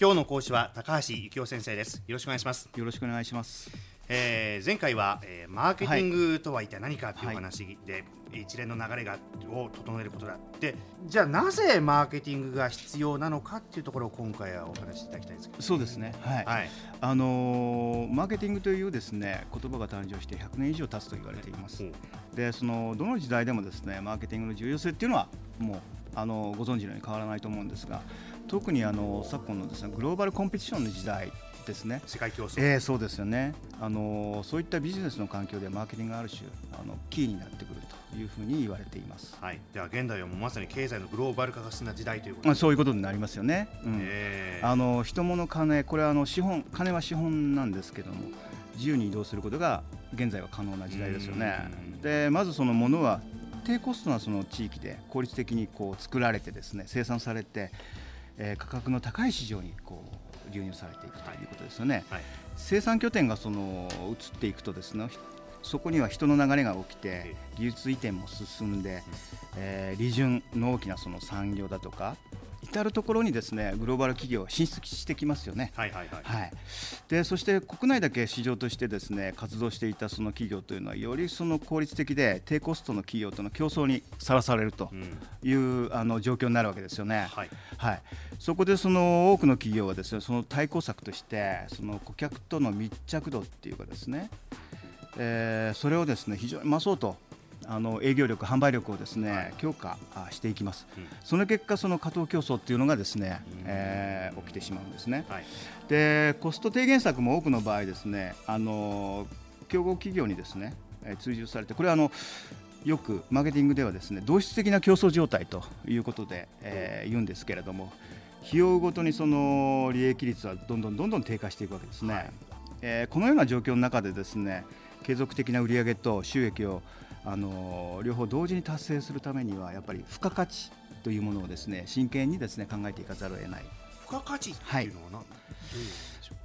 今日の講師は高橋幸雄先生です。よろしくお願いします。よろしくお願いします。えー、前回は、えー、マーケティングとは一体何かという話で、はい、一連の流れがを整えることだって。じゃあなぜマーケティングが必要なのかっていうところを今回はお話しいただきたいんですけど、ね、そうですね。はい、はい、あのー、マーケティングというですね言葉が誕生して100年以上経つと言われています、でそのどの時代でもですねマーケティングの重要性っていうのはもうあのご存知のように変わらないと思うんですが特にあの昨今のですねグローバルコンペティションの時代ですね。世界競争、えー、そうですよね。あのそういったビジネスの環境でマーケティングがある種あのキーになってくるというふうに言われています、はい、では現代はもうまさに経済のグローバル化が進んだ時代ということまあ、そういうことになりますよね、うん、あの人物金これはあの資本金は資本なんですけども自由に移動することが現在は可能な時代ですよね。でまずそのものは低コストなその地域で効率的にこう作られてですね生産されて、えー、価格の高い市場にこう流入されていくということですよね。はい、生産拠点がその移っていくとですねそこには人の流れが起きて技術移転も進んで、えー、利潤の大きなその産業だとか至る所にですねグローバル企業進出してきますよね。はいはいはい、はい、でそして国内だけ市場としてですね活動していたその企業というのはよりその効率的で低コストの企業との競争にさらされるという、うん、あの状況になるわけですよね。はい、はい、そこでその多くの企業はですねその対抗策としてその顧客との密着度っていうかですね、えー、それをですね非常に増そうとあの営業力、販売力をですね、はい、強化していきます、うん、その結果、その過当競争っていうのがですね、うん、えー、起きてしまうんですね、はい、でコスト低減策も多くの場合ですねあの競合企業にですね、えー、追従されてこれはあのよくマーケティングではですね同質的な競争状態ということで、えー、言うんですけれども費用ごとにその利益率はどんどんどんどん低下していくわけですね、はい、えー、このような状況の中でですね継続的な売上と収益をあの両方同時に達成するためにはやっぱり付加価値というものをですね真剣にですね考えていかざるを得ない。付加価値っていうのは何、はい。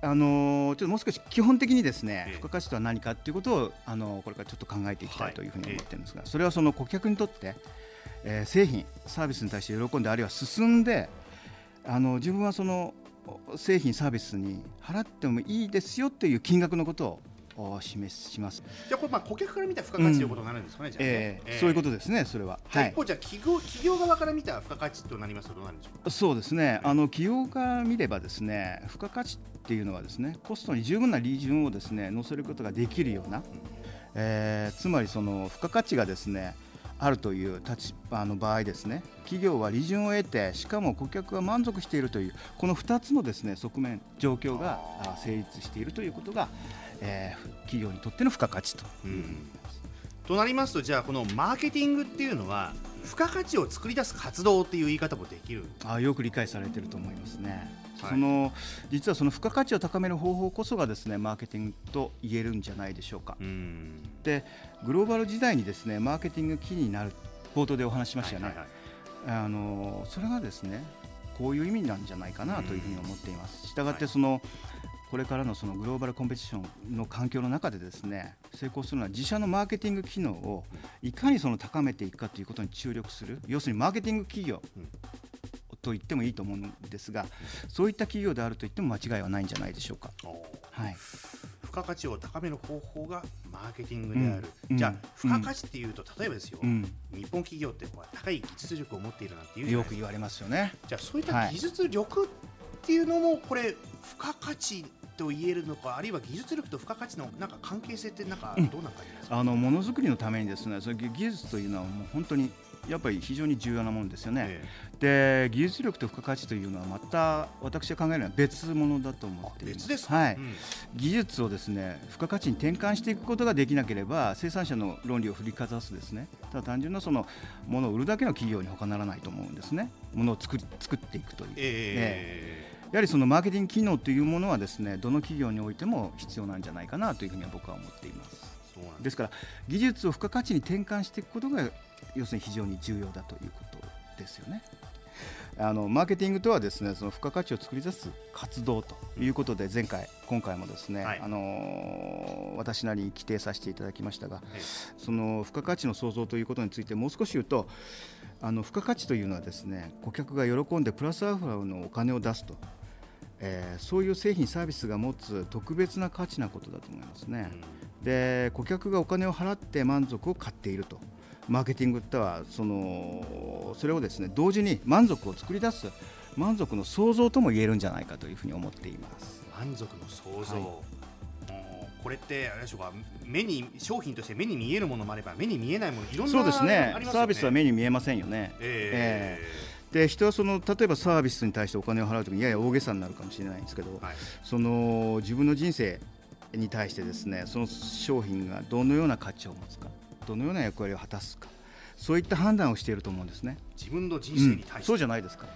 あのちょっともう少し基本的にですね、付加価値とは何かっていうことをあのこれからちょっと考えていきたいというふうに思ってるんですが、それはその顧客にとって、えー、製品サービスに対して喜んであるいは進んであの自分はその製品サービスに払ってもいいですよっていう金額のことをお示します。じゃあこれまあ顧客から見た付加価値ということになるんですかね。うん、じゃあ、ね、えー、そういうことですね。それは。はい。一方じゃあ企業企業側から見た付加価値となりますとどうなるんでしょうか？そうですね。あの企業から見ればですね、付加価値っていうのはですね、コストに十分な利潤をですね乗せることができるような、うん、えー、つまりその付加価値がですね。あるという立場の場合ですね企業は利潤を得てしかも顧客が満足しているというこの2つのですね側面状況が成立しているということがえー、企業にとっての付加価値と、うん、となりますとじゃあこのマーケティングっていうのは付加価値を作り出す活動っていう言い方もできる？あよく理解されてると思いますね。はい、その実はその付加価値を高める方法こそがですねマーケティングと言えるんじゃないでしょうか。うでグローバル時代にですねマーケティングキーになる冒頭でお話しましたよね。はいはいはい、あのそれがですねこういう意味なんじゃないかなというふうに思っています。したがってその、はいこれからのそのグローバルコンペティションの環境の中でですね成功するのは自社のマーケティング機能をいかにその高めていくかということに注力する。要するにマーケティング企業と言ってもいいと思うんですがそういった企業であると言っても間違いはないんじゃないでしょうか。はい、付加価値を高める方法がマーケティングである、うん、じゃあ付加価値っていうと、例えばですよ、うん、日本企業って高い技術力を持っているなんていうよく言われますよね。じゃあそういった技術力っていうのもこれ付加価値と言えるのかあるいは技術力と付加価値のなんか関係性ってなんかどうなんか？あのものづくりのためにですねそれ技術というのはもう本当にやっぱり非常に重要なものですよね。ええ、で技術力と付加価値というのはまた私が考えるのは別物だと思っています。ですはい、うん、技術をですね付加価値に転換していくことができなければ生産者の論理を振りかざすですね。ただ単純なそのものを売るだけの企業に他ならないと思うんですね。ものを作り作っていくという。ええやはりそのマーケティング機能というものはですねどの企業においても必要なんじゃないかなというふうには僕は思っています。です。から技術を付加価値に転換していくことが要するに非常に重要だということですよね。あのマーケティングとはですねその付加価値を作り出す活動ということで前回今回もですね、はい、あの私なりに規定させていただきましたが、はい、その付加価値の創造ということについてもう少し言うとあの付加価値というのはですね顧客が喜んでプラスアルファのお金を出すとえー、そういう製品サービスが持つ特別な価値なことだと思いますね。うん、で顧客がお金を払って満足を買っていると。マーケティングってはそのそれをですね同時に満足を作り出す満足の創造とも言えるんじゃないかというふうに思っています。満足の創造、はい、これってあれでしょうか？目に商品として目に見えるものもあれば目に見えないものいろんなそうですね、ね、サービスは目に見えませんよね。えー、えーで人はその例えばサービスに対してお金を払うときにやや大げさになるかもしれないんですけど、はい、その自分の人生に対してですねその商品がどのような価値を持つかどのような役割を果たすかそういった判断をしていると思うんですね。自分の人生に対して、うん、そうじゃないですか。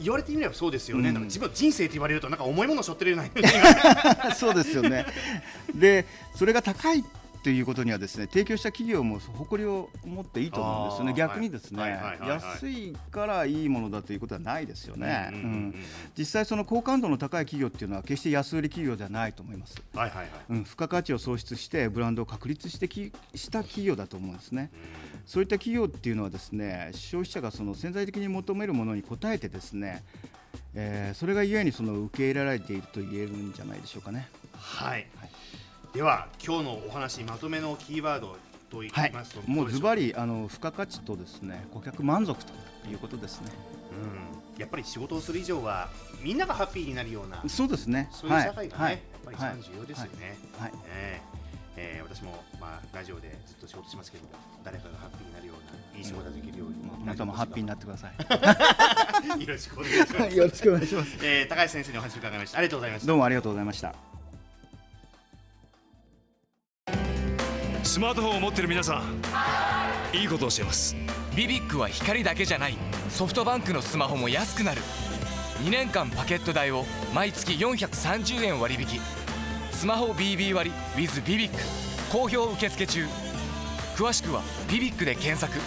言われてみればそうですよね、うん、自分の人生って言われるとなんか重いものを背負ってるような そうですよね。でそれが高いっていうことにはですね提供した企業も誇りを持っていいと思うんですよね、逆にですね、安いからいいものだということはないですよね、実際、その好感度の高い企業っていうのは決して安売り企業ではないと思います、はいはいはい。うん、付加価値を創出してブランドを確立してきした企業だと思うんですね、そういった企業っていうのはですね消費者がその潜在的に求めるものに応えてですねえー、それがゆえにその受け入れられていると言えるんじゃないでしょうかね。はい、はいでは今日のお話まとめのキーワードといいますと、はい、もうズバリあの付加価値とですね顧客満足ということですね。うん、やっぱり仕事をする以上はみんながハッピーになるようなそうですね。そういう社会がね、はい、やっぱり一番重要ですよね。はい、はい、えーえー、私も、まあ、ラジオでずっと仕事しますけど誰かがハッピーになるようないい仕事ができるように、うん、またもハッピーになってください。よろしくお願いします。よろしくお願いします、えー、高橋先生にお話を伺いました。ありがとうございました。どうもありがとうございましたスマートフォンを持ってる皆さんいいことを教えます。ビビックは光だけじゃない。ソフトバンクのスマホも安くなる。2年間パケット代を毎月430円割引。スマホ BB 割 with ビビック好評受付中。詳しくは「ビビック」で検索。